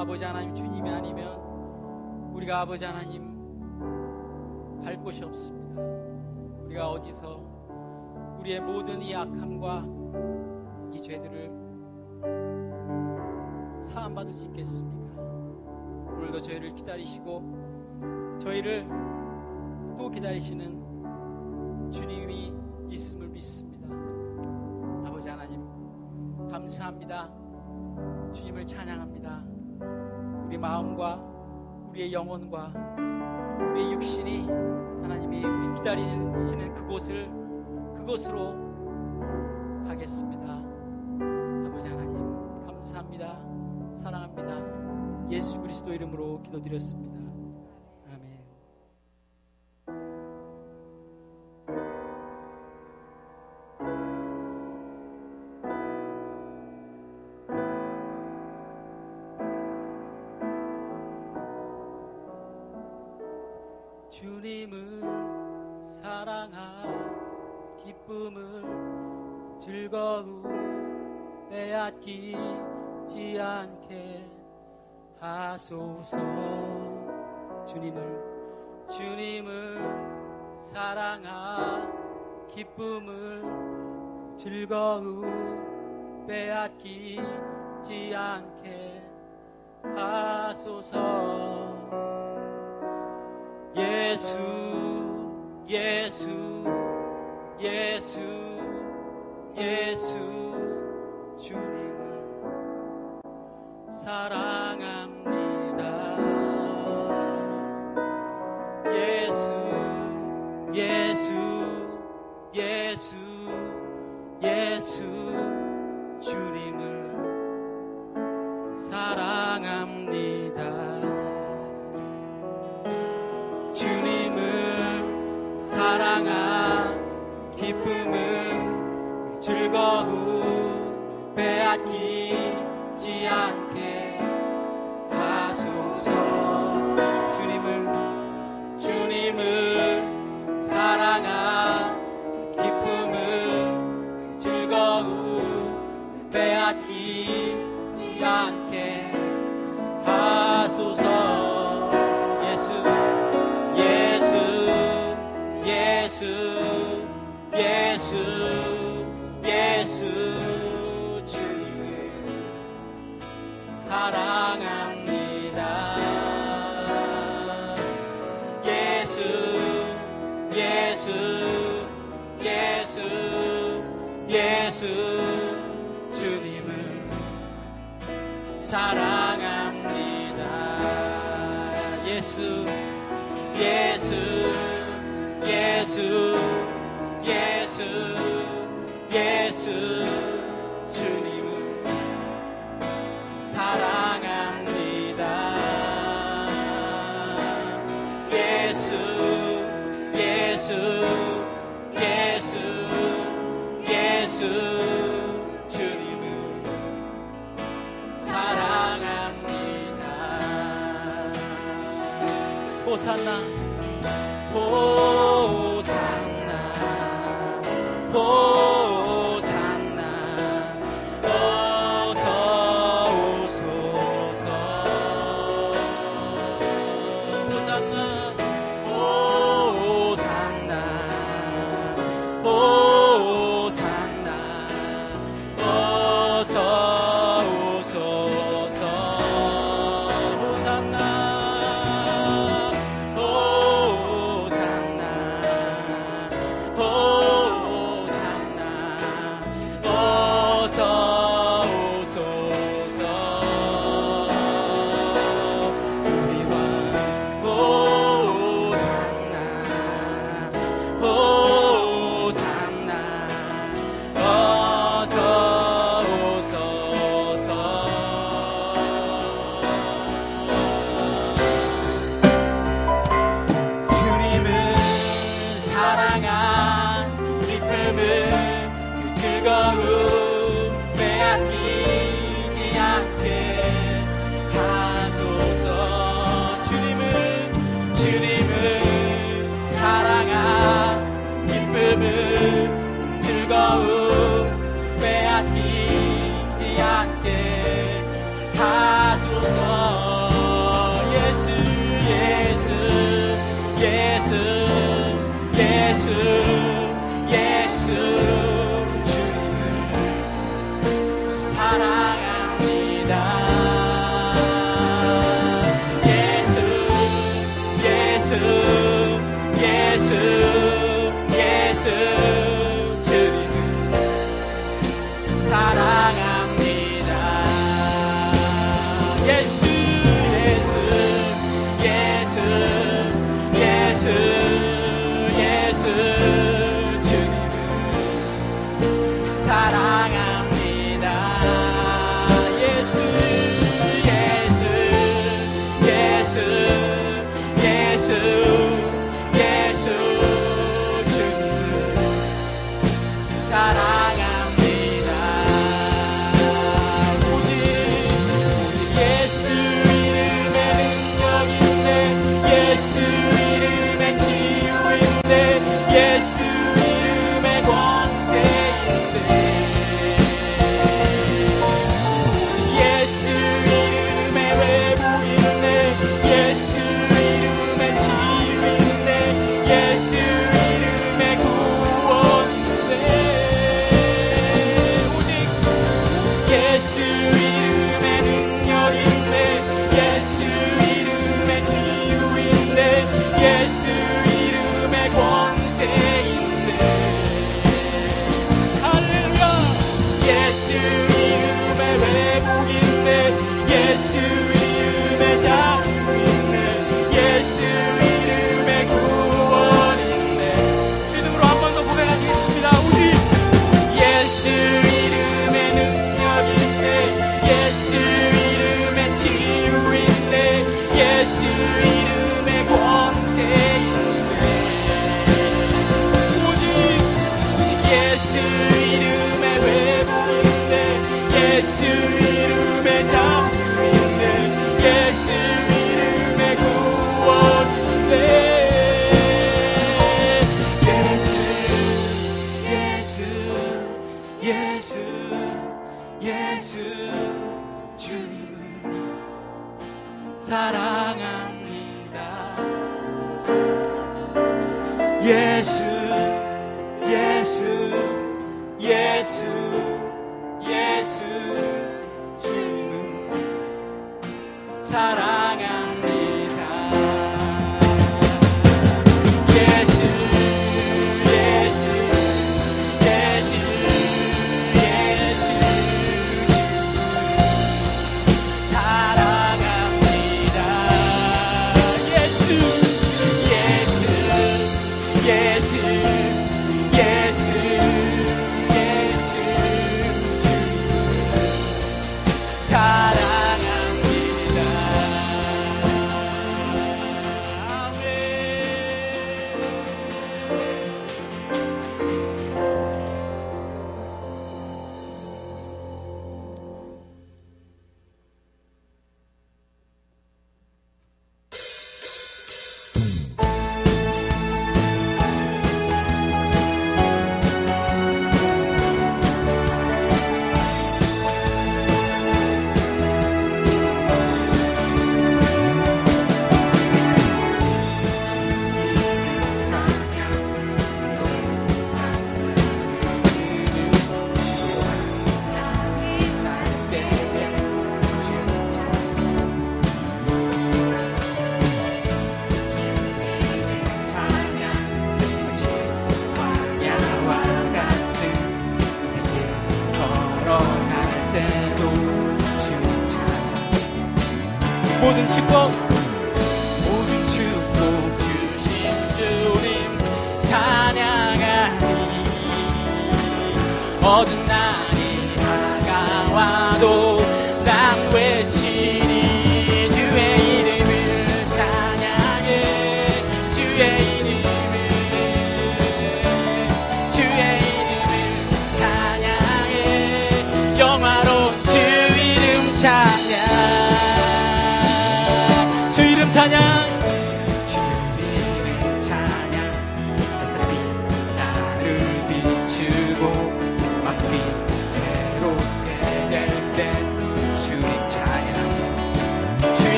아버지 하나님 주님이 아니면 우리가 아버지 하나님 갈 곳이 없습니다 우리가 어디서 우리의 모든 이 악함과 이 죄들을 사함받을 수 있겠습니까 오늘도 저희를 기다리시고 저희를 또 기다리시는 주님이 있음을 믿습니다. 아버지 하나님, 감사합니다. 주님을 찬양합니다. 우리 마음과 우리의 영혼과 우리의 육신이 하나님이 우리 기다리시는 그곳을 그곳으로 가겠습니다. 아버지 하나님, 감사합니다. 사랑합니다. 예수 그리스도 이름으로 기도드렸습니다. 주님을 주님을 사랑한 기쁨을 즐거움 빼앗기지 않게 하소서. 예수 예수 예수 예수 주님을 사랑합니다 산나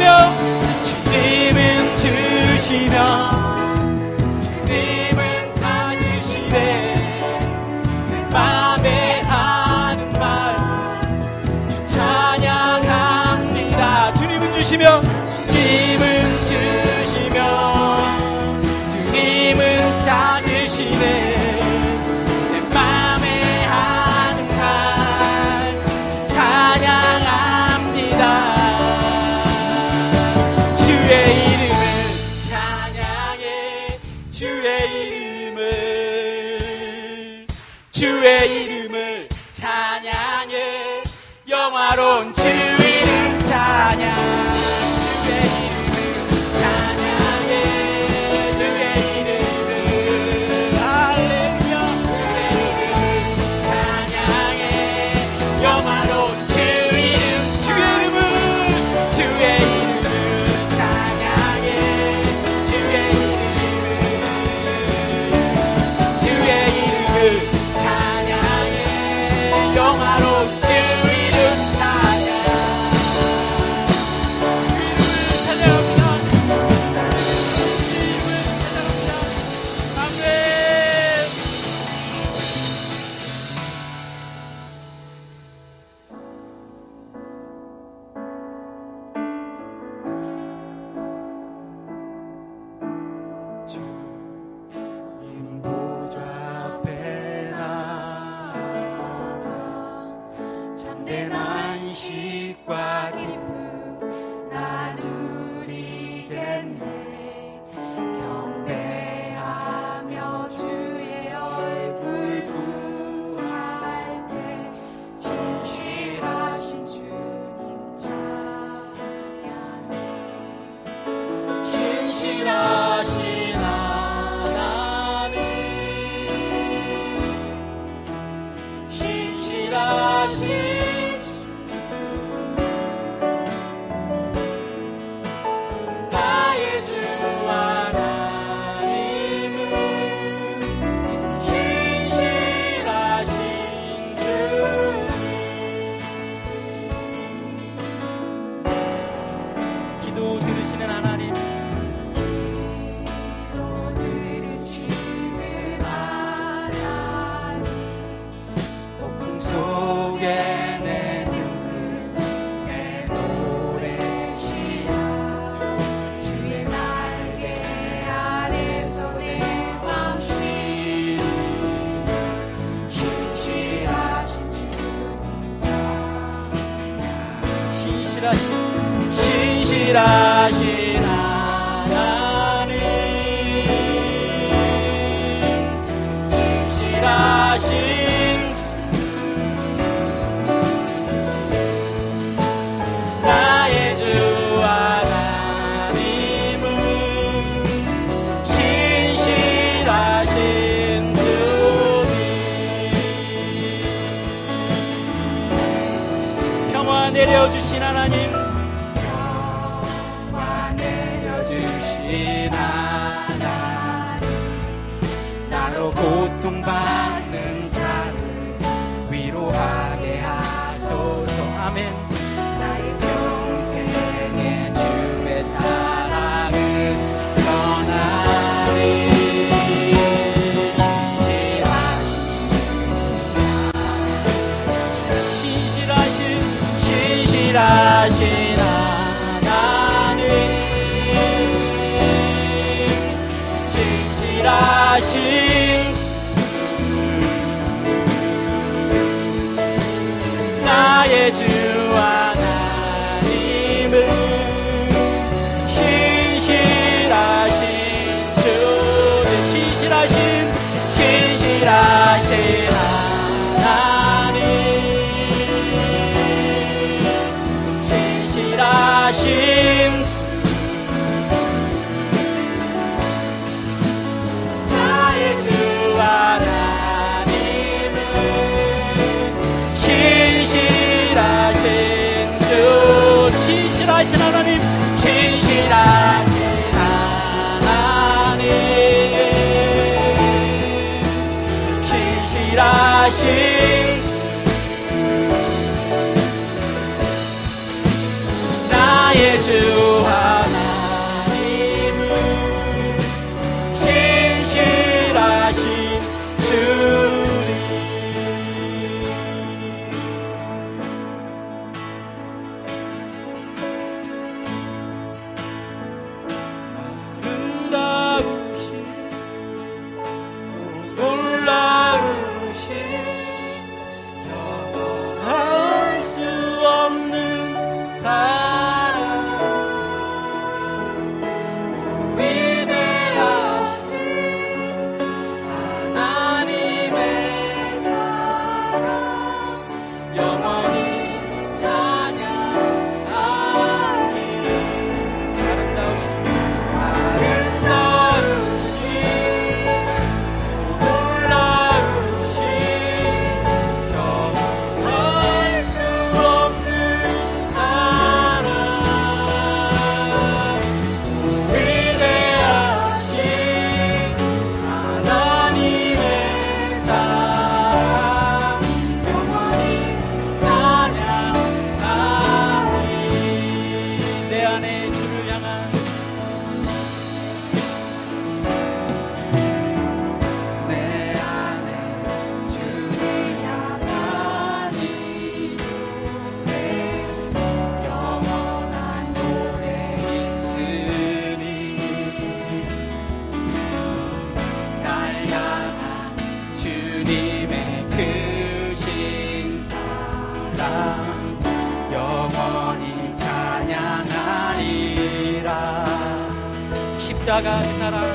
시며 주님은 주시며 주님은 찾으시네. 내 맘에 하는 말 찬양합니다. 주님은 주시며 head. 내려주신 하나님. 평화 내려주신 하나님. 나로 고통받 나의 주 십자가 그 사랑